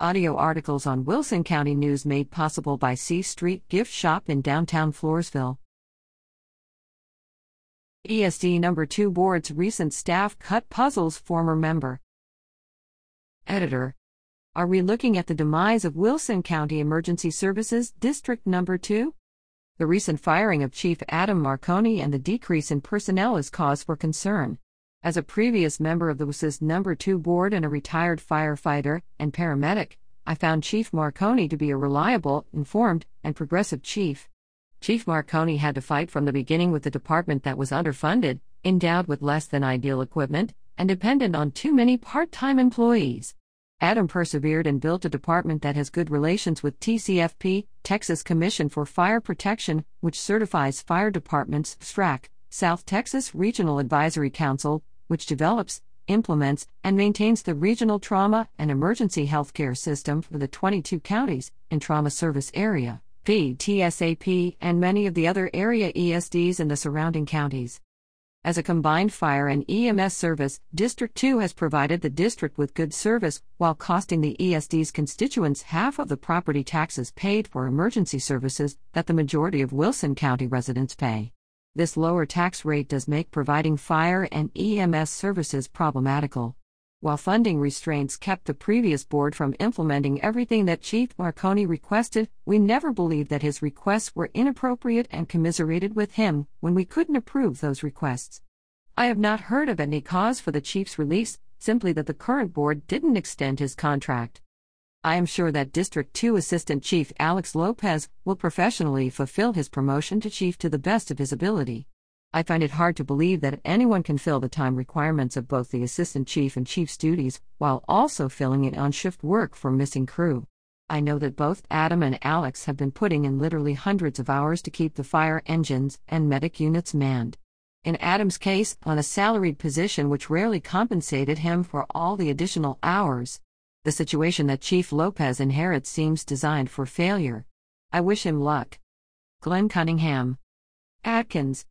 Audio articles on Wilson County News made possible by C Street Gift Shop in downtown Floresville. ESD Number 2 Board's recent staff cut puzzles former member. Editor. Are we looking at the demise of Wilson County Emergency Services District Number 2? The recent firing of Chief Adam Marconi and the decrease in personnel is cause for concern. As a previous member of the WCESD Number 2 board and a retired firefighter and paramedic, I found Chief Marconi to be a reliable, informed, and progressive chief. Chief Marconi had to fight from the beginning with a department that was underfunded, endowed with less than ideal equipment, and dependent on too many part time employees. Adam persevered and built a department that has good relations with TCFP, Texas Commission for Fire Protection, which certifies fire departments, STRAC, South Texas Regional Advisory Council, which develops, implements, and maintains the regional trauma and emergency healthcare system for the 22 counties in trauma service area, PTSAP, and many of the other area ESDs in the surrounding counties. As a combined fire and EMS service, District 2 has provided the district with good service while costing the ESD's constituents half of the property taxes paid for emergency services that the majority of Wilson County residents pay. This lower tax rate does make providing fire and EMS services problematical. While funding restraints kept the previous board from implementing everything that Chief Marconi requested, we never believed that his requests were inappropriate and commiserated with him when we couldn't approve those requests. I have not heard of any cause for the chief's release, simply that the current board didn't extend his contract. I am sure that District 2 Assistant Chief Alex Lopez will professionally fulfill his promotion to chief to the best of his ability. I find it hard to believe that anyone can fill the time requirements of both the assistant chief and chief's duties while also filling in on shift work for missing crew. I know that both Adam and Alex have been putting in literally hundreds of hours to keep the fire engines and medic units manned. In Adam's case, on a salaried position which rarely compensated him for all the additional hours. The situation that Chief Lopez inherits seems designed for failure. I wish him luck. Glenn Cunningham. Adkins,